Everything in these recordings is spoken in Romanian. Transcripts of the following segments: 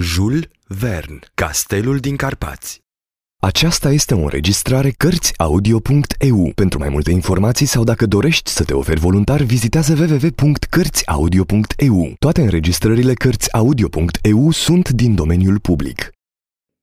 Jules Verne, Castelul din Carpați Aceasta este o înregistrare Cărțiaudio.eu. Pentru mai multe informații sau dacă dorești să te oferi voluntar, vizitează www.cărțiaudio.eu. Toate înregistrările Cărțiaudio.eu sunt din domeniul public.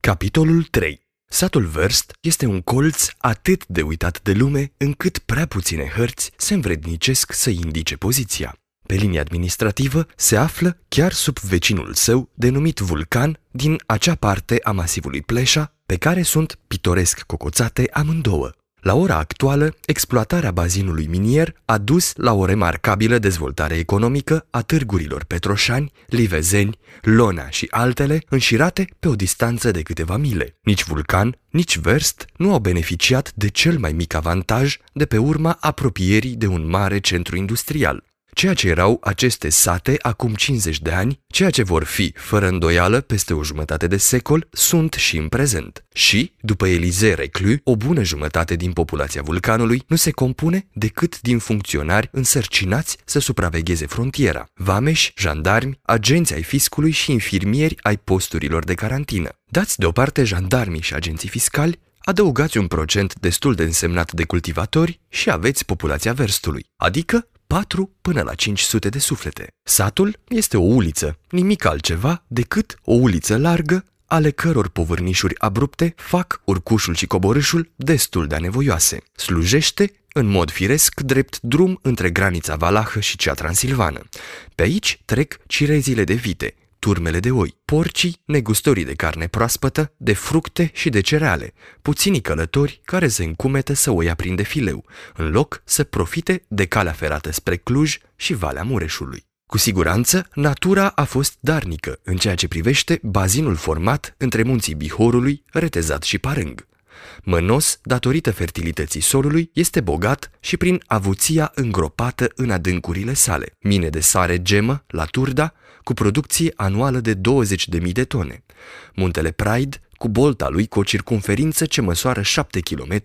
Capitolul 3 Satul Verst este un colț atât de uitat de lume încât prea puține hărți se învrednicesc să indice poziția. Pe linia administrativă se află chiar sub vecinul său, denumit Vulcan, din acea parte a masivului Pleșa, pe care sunt pitoresc cocoțate amândouă. La ora actuală, exploatarea bazinului minier a dus la o remarcabilă dezvoltare economică a târgurilor petroșani, livezeni, lona și altele înșirate pe o distanță de câteva mile. Nici Vulcan, nici Verst nu au beneficiat de cel mai mic avantaj de pe urma apropierii de un mare centru industrial. Ceea ce erau aceste sate acum 50 de ani, ceea ce vor fi, fără îndoială, peste o jumătate de secol, sunt și în prezent. Și, după Elize Reclu, o bună jumătate din populația vulcanului nu se compune decât din funcționari însărcinați să supravegheze frontiera, vameși, jandarmi, agenți ai fiscului și infirmieri ai posturilor de carantină. Dați deoparte jandarmii și agenții fiscali, adăugați un procent destul de însemnat de cultivatori și aveți populația verstului, adică 4 până la 500 de suflete. Satul este o uliță, nimic altceva decât o uliță largă, ale căror povârnișuri abrupte fac urcușul și coborâșul destul de anevoioase. Slujește în mod firesc drept drum între granița valahă și cea transilvană. Pe aici trec cirezile de vite, turmele de oi, porcii, negustorii de carne proaspătă, de fructe și de cereale, puținii călători care se încumetă să o ia prin defileu, în loc să profite de calea ferată spre Cluj și Valea Mureșului. Cu siguranță, natura a fost darnică în ceea ce privește bazinul format între munții Bihorului, Retezat și Parâng. Mănos, datorită fertilității solului, este bogat și prin avuția îngropată în adâncurile sale. Mine de sare gemă, la Turda, cu producție anuală de 20.000 de tone. Muntele Pride, cu bolta lui cu o circumferință ce măsoară 7 km,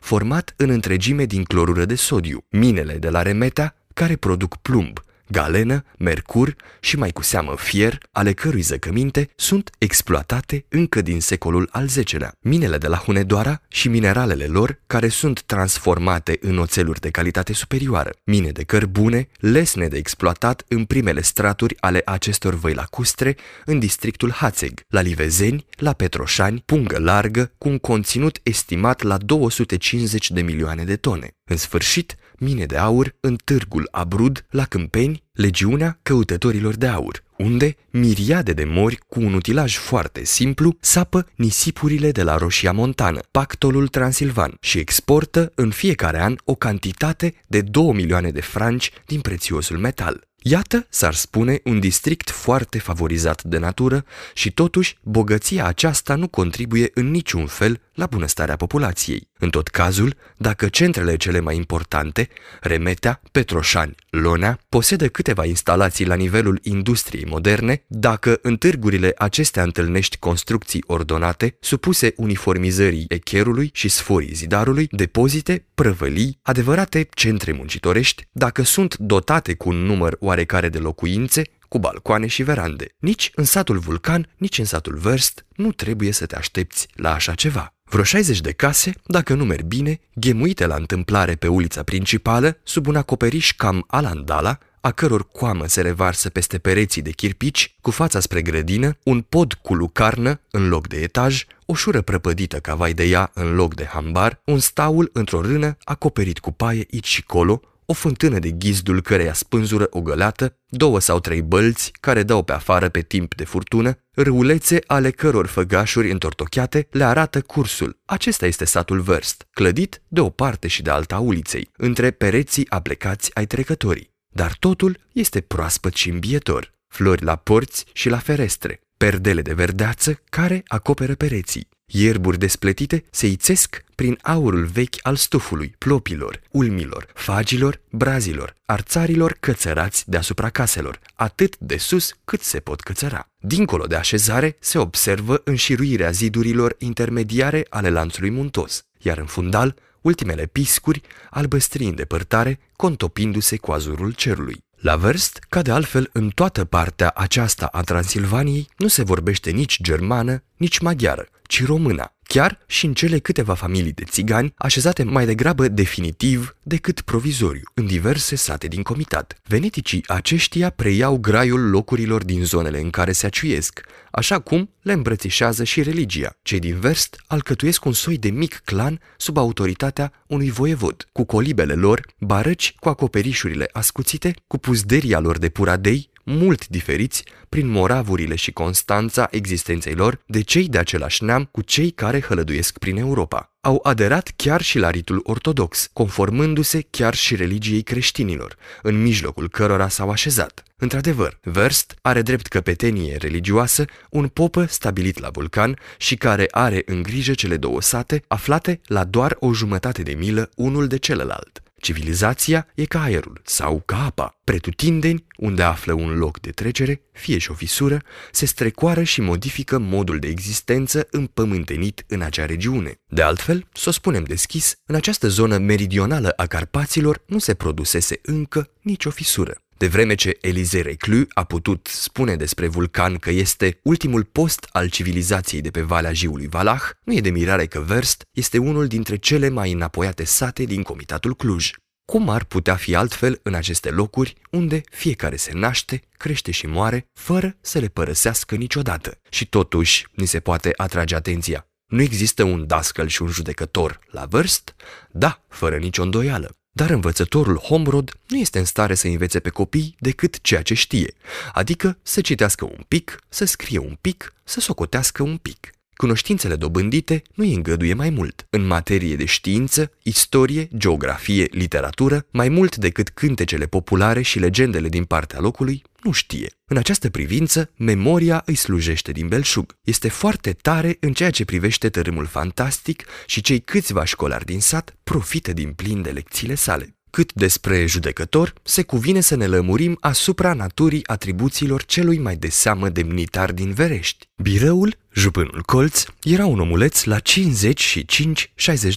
format în întregime din clorură de sodiu. Minele de la Remetea, care produc plumb, galenă, mercur și mai cu seamă fier, ale cărui zăcăminte sunt exploatate încă din secolul al X-lea. Minele de la Hunedoara și mineralele lor, care sunt transformate în oțeluri de calitate superioară. Mine de cărbune, lesne de exploatat în primele straturi ale acestor văi lacustre, în districtul Hațeg, la Livezeni, la Petroșani, pungă largă, cu un conținut estimat la 250 de milioane de tone. În sfârșit, mine de aur în târgul Abrud, la Câmpeni, legiunea căutătorilor de aur, unde miriade de mori cu un utilaj foarte simplu sapă nisipurile de la Roșia Montană, pactolul transilvan și exportă în fiecare an o cantitate de 2 milioane de franci din prețiosul metal. Iată, s-ar spune, un district foarte favorizat de natură și totuși bogăția aceasta nu contribuie în niciun fel la bunăstarea populației. În tot cazul, dacă centrele cele mai importante, Remetea, Petroșani, Lonea, posedă câteva instalații la nivelul industriei moderne, dacă în târgurile acestea întâlnești construcții ordonate, supuse uniformizării echerului și sforii zidarului, depozite, prăvălii, adevărate centre muncitorești, dacă sunt dotate cu un număr oarecare de locuințe, cu balcoane și verande. Nici în satul Vulcan, nici în satul Verst nu trebuie să te aștepți la așa ceva. Vreo 60 de case, dacă nu merg bine, ghemuite la întâmplare pe ulița principală, sub un acoperiș cam alandala, a căror coamă se revarsă peste pereții de chirpici, cu fața spre grădină, un pod cu lucarnă în loc de etaj, o șură prăpădită ca vai de ea în loc de hambar, un staul într-o rână acoperit cu paie aici și colo, o fântână de ghizdul căreia spânzură o găleată, două sau trei bălți care dau pe afară pe timp de furtună, râulețe ale căror făgașuri întortocheate le arată cursul. Acesta este satul Verst, clădit de o parte și de alta uliței, între pereții aplecați ai trecătorii. Dar totul este proaspăt și îmbietor. Flori la porți și la ferestre, perdele de verdeață care acoperă pereții, Ierburi despletite se ițesc prin aurul vechi al stufului, plopilor, ulmilor, fagilor, brazilor, arțarilor cățărați deasupra caselor, atât de sus cât se pot cățăra. Dincolo de așezare se observă înșiruirea zidurilor intermediare ale lanțului muntos, iar în fundal ultimele piscuri, albăstrii în depărtare, contopindu-se cu azurul cerului. La Verst, ca de altfel în toată partea aceasta a Transilvaniei, nu se vorbește nici germană, nici maghiară, ci româna, chiar și în cele câteva familii de țigani așezate mai degrabă definitiv decât provizoriu în diverse sate din comitat. Veneticii aceștia preiau graiul locurilor din zonele în care se aciuiesc, așa cum le îmbrățișează și religia. Cei din vest alcătuiesc un soi de mic clan sub autoritatea unui voievod, cu colibele lor, barăci cu acoperișurile ascuțite, cu puzderia lor de puradei, mult diferiți prin moravurile și constanța existenței lor de cei de același neam cu cei care hălăduiesc prin Europa. Au aderat chiar și la ritul ortodox, conformându-se chiar și religiei creștinilor, în mijlocul cărora s-au așezat. Într-adevăr, Verst are drept căpetenie religioasă un popă stabilit la vulcan și care are în grijă cele două sate aflate la doar o jumătate de milă unul de celălalt. Civilizația e ca aerul sau ca apa. Pretutindeni, unde află un loc de trecere, fie și o fisură, se strecoară și modifică modul de existență împământenit în acea regiune. De altfel, să o spunem deschis, în această zonă meridională a Carpaților nu se produsese încă nicio fisură. De vreme ce Elisee Reclu a putut spune despre vulcan că este ultimul post al civilizației de pe Valea Jiului Valah, nu e de mirare că Verst este unul dintre cele mai înapoiate sate din comitatul Cluj. Cum ar putea fi altfel în aceste locuri unde fiecare se naște, crește și moare, fără să le părăsească niciodată? Și totuși ni se poate atrage atenția. Nu există un dascăl și un judecător la vârst? Da, fără nicio îndoială. Dar învățătorul Homrod nu este în stare să învețe pe copii decât ceea ce știe, adică să citească un pic, să scrie un pic, să socotească un pic. Cunoștințele dobândite nu îi îngăduie mai mult. În materie de știință, istorie, geografie, literatură, mai mult decât cântecele populare și legendele din partea locului, nu știe. În această privință, memoria îi slujește din belșug. Este foarte tare în ceea ce privește tărâmul fantastic și cei câțiva școlari din sat profită din plin de lecțiile sale. Cât despre judecător, se cuvine să ne lămurim asupra naturii atribuțiilor celui mai de seamă demnitar din Verești. Birăul, jupânul colț, era un omuleț la 55-60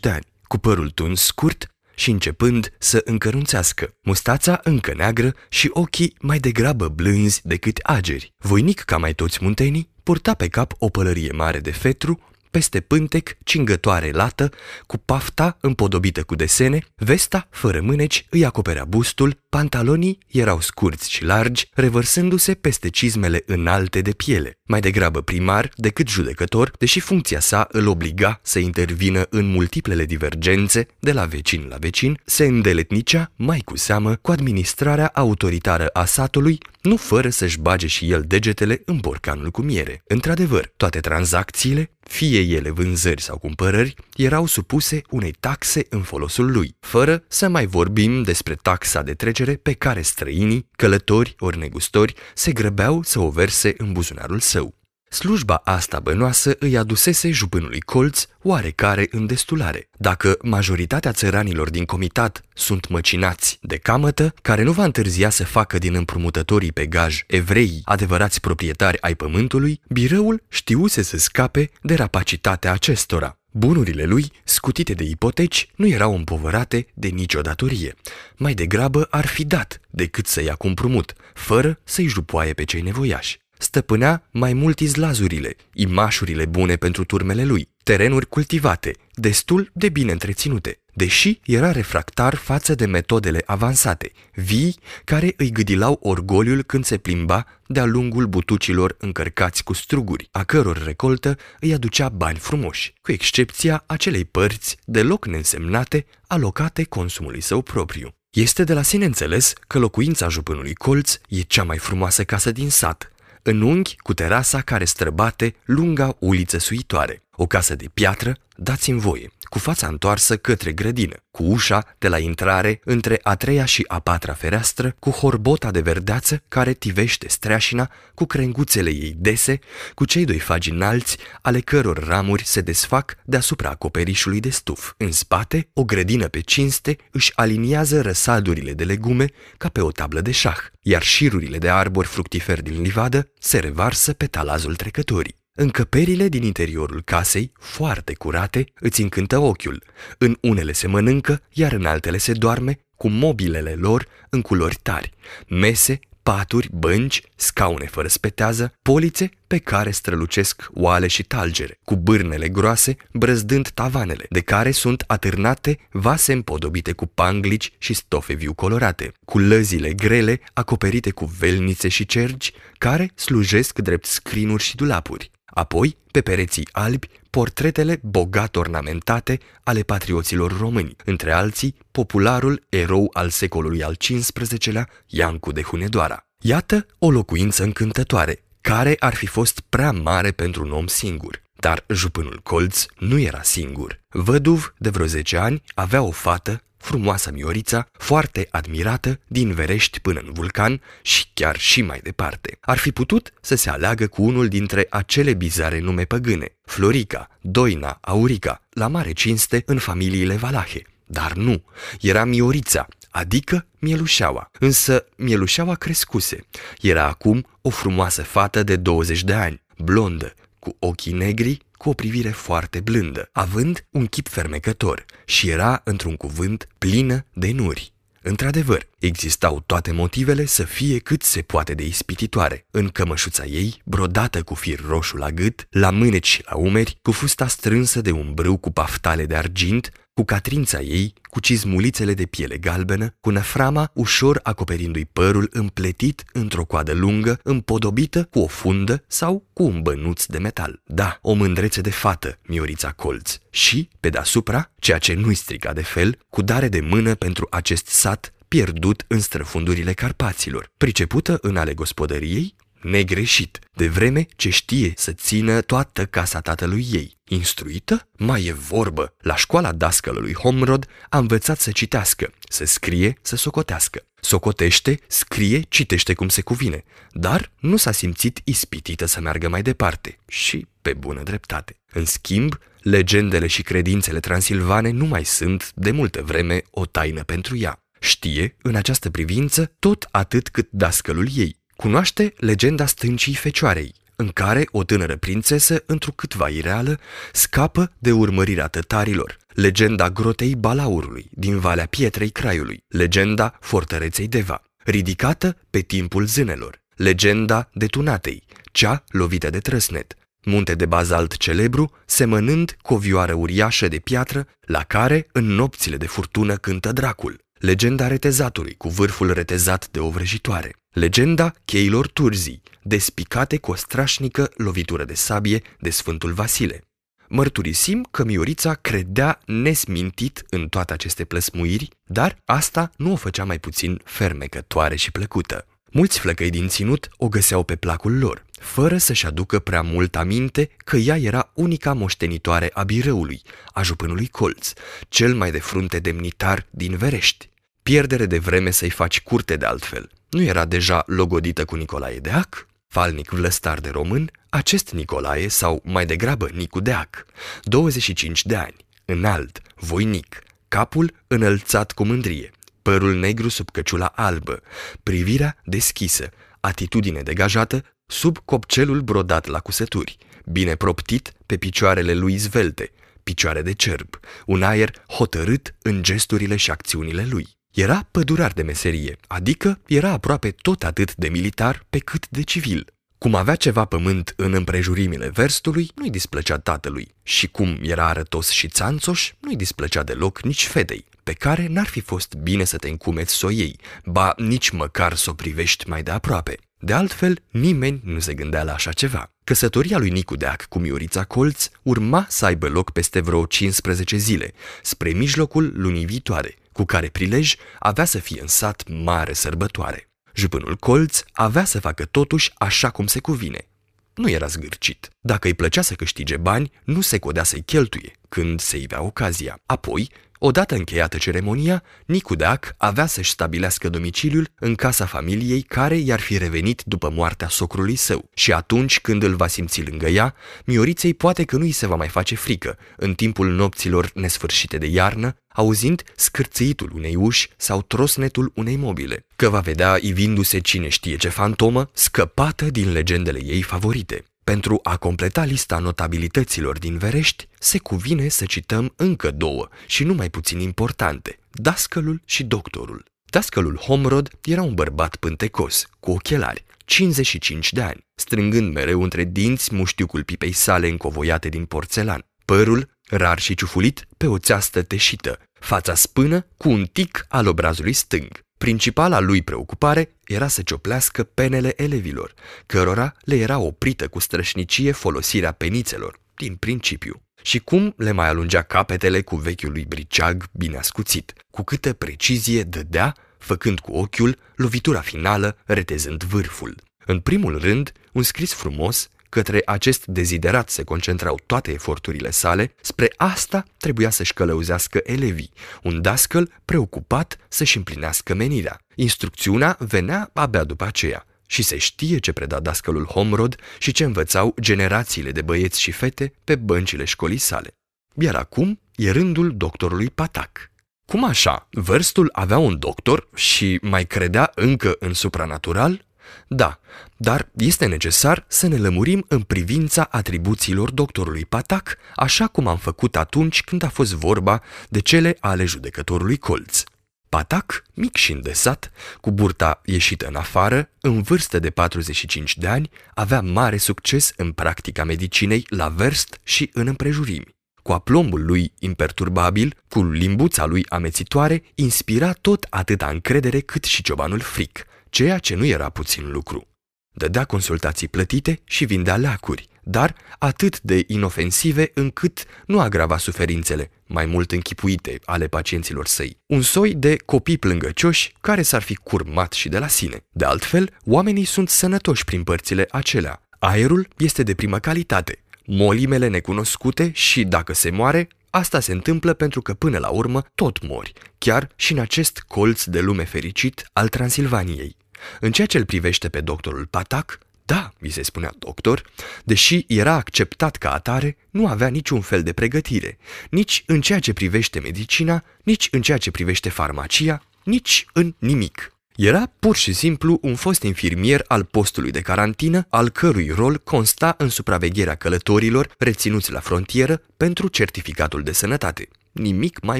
de ani, cu părul tuns scurt și începând să încărunțească, mustața încă neagră și ochii mai degrabă blânzi decât ageri. Voinic ca mai toți muntenii, purta pe cap o pălărie mare de fetru, peste pântec, cingătoare lată, cu pafta împodobită cu desene, vesta, fără mâneci, îi acoperea bustul, pantalonii erau scurți și largi, revărsându-se peste cizmele înalte de piele. Mai degrabă primar decât judecător, deși funcția sa îl obliga să intervină în multiplele divergențe de la vecin la vecin, se îndeletnicea, mai cu seamă, cu administrarea autoritară a satului, nu fără să-și bage și el degetele în borcanul cu miere. Într-adevăr, toate tranzacțiile, fie ele vânzări sau cumpărări, erau supuse unei taxe în folosul lui, fără să mai vorbim despre taxa de trecere pe care străinii, călători ori negustori, se grăbeau să o verse în buzunarul său. Slujba asta bănoasă îi adusese jupânului colț oarecare îndestulare. Dacă majoritatea țăranilor din comitat sunt măcinați de camătă, care nu va întârzia să facă din împrumutătorii pe gaj evrei adevărați proprietari ai pământului, birăul știuse să scape de rapacitatea acestora. Bunurile lui, scutite de ipoteci, nu erau împovărate de nicio datorie. Mai degrabă ar fi dat decât să ia cu împrumut, fără să-i jupoaie pe cei nevoiași stăpânea mai mult izlazurile, imașurile bune pentru turmele lui, terenuri cultivate, destul de bine întreținute, deși era refractar față de metodele avansate, vii care îi gâdilau orgoliul când se plimba de-a lungul butucilor încărcați cu struguri, a căror recoltă îi aducea bani frumoși, cu excepția acelei părți deloc neînsemnate alocate consumului său propriu. Este de la sine înțeles că locuința jupânului Colț e cea mai frumoasă casă din sat, în unghi cu terasa care străbate lunga uliță suitoare. O casă de piatră, dați-mi voie, cu fața întoarsă către grădină, cu ușa de la intrare între a treia și a patra fereastră, cu horbota de verdeață care tivește streașina, cu crenguțele ei dese, cu cei doi fagi înalți, ale căror ramuri se desfac deasupra acoperișului de stuf. În spate, o grădină pe cinste își aliniază răsadurile de legume ca pe o tablă de șah, iar șirurile de arbori fructiferi din livadă se revarsă pe talazul trecătorii. Încăperile din interiorul casei, foarte curate, îți încântă ochiul. În unele se mănâncă, iar în altele se doarme, cu mobilele lor în culori tari, mese, paturi, bănci, scaune fără spetează, polițe pe care strălucesc oale și talgere, cu bârnele groase brăzdând tavanele, de care sunt atârnate vase împodobite cu panglici și stofe viu colorate, cu lăzile grele acoperite cu velnițe și cergi, care slujesc drept scrinuri și dulapuri. Apoi, pe pereții albi, portretele bogat ornamentate ale patrioților români, între alții popularul erou al secolului al XV-lea, Iancu de Hunedoara. Iată o locuință încântătoare, care ar fi fost prea mare pentru un om singur. Dar jupânul colț nu era singur. Văduv de vreo 10 ani avea o fată frumoasa Miorița, foarte admirată, din Verești până în Vulcan și chiar și mai departe. Ar fi putut să se aleagă cu unul dintre acele bizare nume păgâne, Florica, Doina, Aurica, la mare cinste în familiile Valahe. Dar nu, era Miorița, adică Mielușeaua. Însă Mielușeaua crescuse. Era acum o frumoasă fată de 20 de ani, blondă, cu ochii negri cu o privire foarte blândă, având un chip fermecător și era, într-un cuvânt, plină de nuri. Într-adevăr, existau toate motivele să fie cât se poate de ispititoare. În cămășuța ei, brodată cu fir roșu la gât, la mâneci și la umeri, cu fusta strânsă de un brâu cu paftale de argint, cu catrința ei, cu cizmulițele de piele galbenă, cu năframa ușor acoperindu-i părul împletit într-o coadă lungă, împodobită cu o fundă sau cu un bănuț de metal. Da, o mândrețe de fată, Miorița Colț. Și, pe deasupra, ceea ce nu-i strica de fel, cu dare de mână pentru acest sat pierdut în străfundurile Carpaților, pricepută în ale gospodăriei, negreșit, de vreme ce știe să țină toată casa tatălui ei. Instruită? Mai e vorbă. La școala dascălului Homrod a învățat să citească, să scrie, să socotească. Socotește, scrie, citește cum se cuvine, dar nu s-a simțit ispitită să meargă mai departe și pe bună dreptate. În schimb, legendele și credințele transilvane nu mai sunt, de multă vreme, o taină pentru ea. Știe, în această privință, tot atât cât dascălul ei, Cunoaște legenda stâncii Fecioarei, în care o tânără prințesă, întrucâtva ireală, scapă de urmărirea tătarilor, legenda grotei Balaurului din Valea Pietrei Craiului, legenda fortăreței Deva, ridicată pe timpul zânelor, legenda detunatei, cea lovită de trăsnet, munte de bazalt celebru, semănând cu o vioară uriașă de piatră, la care, în nopțile de furtună, cântă dracul, legenda retezatului cu vârful retezat de o vrăjitoare, Legenda cheilor turzii, despicate cu o strașnică lovitură de sabie de Sfântul Vasile. Mărturisim că Miorița credea nesmintit în toate aceste plăsmuiri, dar asta nu o făcea mai puțin fermecătoare și plăcută. Mulți flăcăi din ținut o găseau pe placul lor, fără să-și aducă prea mult aminte că ea era unica moștenitoare a birăului, a jupânului Colț, cel mai de frunte demnitar din Verești. Pierdere de vreme să-i faci curte de altfel. Nu era deja logodită cu Nicolae Deac? Falnic vlăstar de român, acest Nicolae, sau mai degrabă Nicu Deac, 25 de ani, înalt, voinic, capul înălțat cu mândrie, părul negru sub căciula albă, privirea deschisă, atitudine degajată sub copcelul brodat la cusături, bine proptit pe picioarele lui zvelte, picioare de cerb, un aer hotărât în gesturile și acțiunile lui. Era pădurar de meserie, adică era aproape tot atât de militar pe cât de civil. Cum avea ceva pământ în împrejurimile verstului, nu-i displăcea tatălui și cum era arătos și țanțoș, nu-i displăcea deloc nici fetei, pe care n-ar fi fost bine să te încumeți să o iei, ba nici măcar să o privești mai de aproape. De altfel, nimeni nu se gândea la așa ceva. Căsătoria lui Nicu Deac cu Miorița Colț urma să aibă loc peste vreo 15 zile, spre mijlocul lunii viitoare, cu care prilej avea să fie în sat mare sărbătoare. Jupânul Colț avea să facă totuși așa cum se cuvine. Nu era zgârcit. Dacă îi plăcea să câștige bani, nu se codea să-i cheltuie, când se ivea ocazia. Apoi, Odată încheiată ceremonia, Nicu Deac avea să-și stabilească domiciliul în casa familiei care i-ar fi revenit după moartea socrului său. Și atunci când îl va simți lângă ea, Mioriței poate că nu îi se va mai face frică. În timpul nopților nesfârșite de iarnă, auzind scârțâitul unei uși sau trosnetul unei mobile, că va vedea ivindu-se cine știe ce fantomă scăpată din legendele ei favorite. Pentru a completa lista notabilităților din Verești, se cuvine să cităm încă două și nu mai puțin importante, dascălul și doctorul. Dascălul Homrod era un bărbat pântecos, cu ochelari, 55 de ani, strângând mereu între dinți muștiucul pipei sale încovoiate din porțelan, părul, rar și ciufulit, pe o țeastă teșită, fața spână cu un tic al obrazului stâng. Principala lui preocupare era să cioplească penele elevilor, cărora le era oprită cu strășnicie folosirea penițelor, din principiu. Și cum le mai alungea capetele cu vechiul lui briceag bine ascuțit, cu câtă precizie dădea, făcând cu ochiul lovitura finală, retezând vârful. În primul rând, un scris frumos, Către acest deziderat se concentrau toate eforturile sale, spre asta trebuia să-și călăuzească elevii, un dascăl preocupat să-și împlinească menirea. Instrucțiunea venea abia după aceea și se știe ce preda dascălul Homrod și ce învățau generațiile de băieți și fete pe băncile școlii sale. Iar acum e rândul doctorului Patac. Cum așa? Vârstul avea un doctor și mai credea încă în supranatural? Da, dar este necesar să ne lămurim în privința atribuțiilor doctorului Patac, așa cum am făcut atunci când a fost vorba de cele ale judecătorului Colț. Patac, mic și îndesat, cu burta ieșită în afară, în vârstă de 45 de ani, avea mare succes în practica medicinei la verst și în împrejurimi. Cu aplombul lui imperturbabil, cu limbuța lui amețitoare, inspira tot atâta încredere cât și ciobanul fric, ceea ce nu era puțin lucru. Dădea consultații plătite și vindea leacuri, dar atât de inofensive încât nu agrava suferințele, mai mult închipuite, ale pacienților săi. Un soi de copii plângăcioși care s-ar fi curmat și de la sine. De altfel, oamenii sunt sănătoși prin părțile acelea. Aerul este de primă calitate, molimele necunoscute și, dacă se moare, Asta se întâmplă pentru că până la urmă tot mori, chiar și în acest colț de lume fericit al Transilvaniei. În ceea ce îl privește pe doctorul Patac, da, mi se spunea doctor, deși era acceptat ca atare, nu avea niciun fel de pregătire, nici în ceea ce privește medicina, nici în ceea ce privește farmacia, nici în nimic. Era pur și simplu un fost infirmier al postului de carantină, al cărui rol consta în supravegherea călătorilor reținuți la frontieră pentru certificatul de sănătate. Nimic mai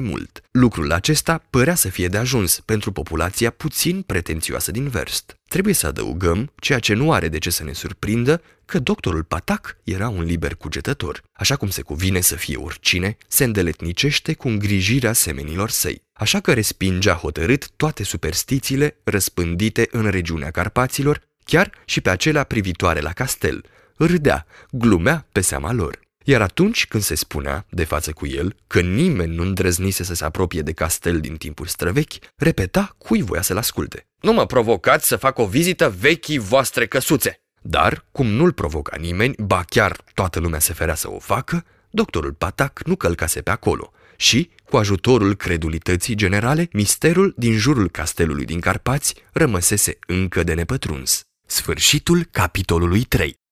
mult. Lucrul acesta părea să fie de ajuns pentru populația puțin pretențioasă din verst. Trebuie să adăugăm, ceea ce nu are de ce să ne surprindă, că doctorul Patac era un liber cugetător. Așa cum se cuvine să fie oricine, se îndeletnicește cu îngrijirea semenilor săi. Așa că respingea hotărât toate superstițiile răspândite în regiunea Carpaților, chiar și pe acelea privitoare la castel. Râdea, glumea pe seama lor. Iar atunci când se spunea, de față cu el, că nimeni nu îndrăznise să se apropie de castel din timpuri străvechi, repeta cui voia să-l asculte. Nu mă provocați să fac o vizită vechii voastre căsuțe! Dar, cum nu-l provoca nimeni, ba chiar toată lumea se ferea să o facă, doctorul Patac nu călcase pe acolo și, cu ajutorul credulității generale, misterul din jurul castelului din Carpați rămăsese încă de nepătruns. Sfârșitul capitolului 3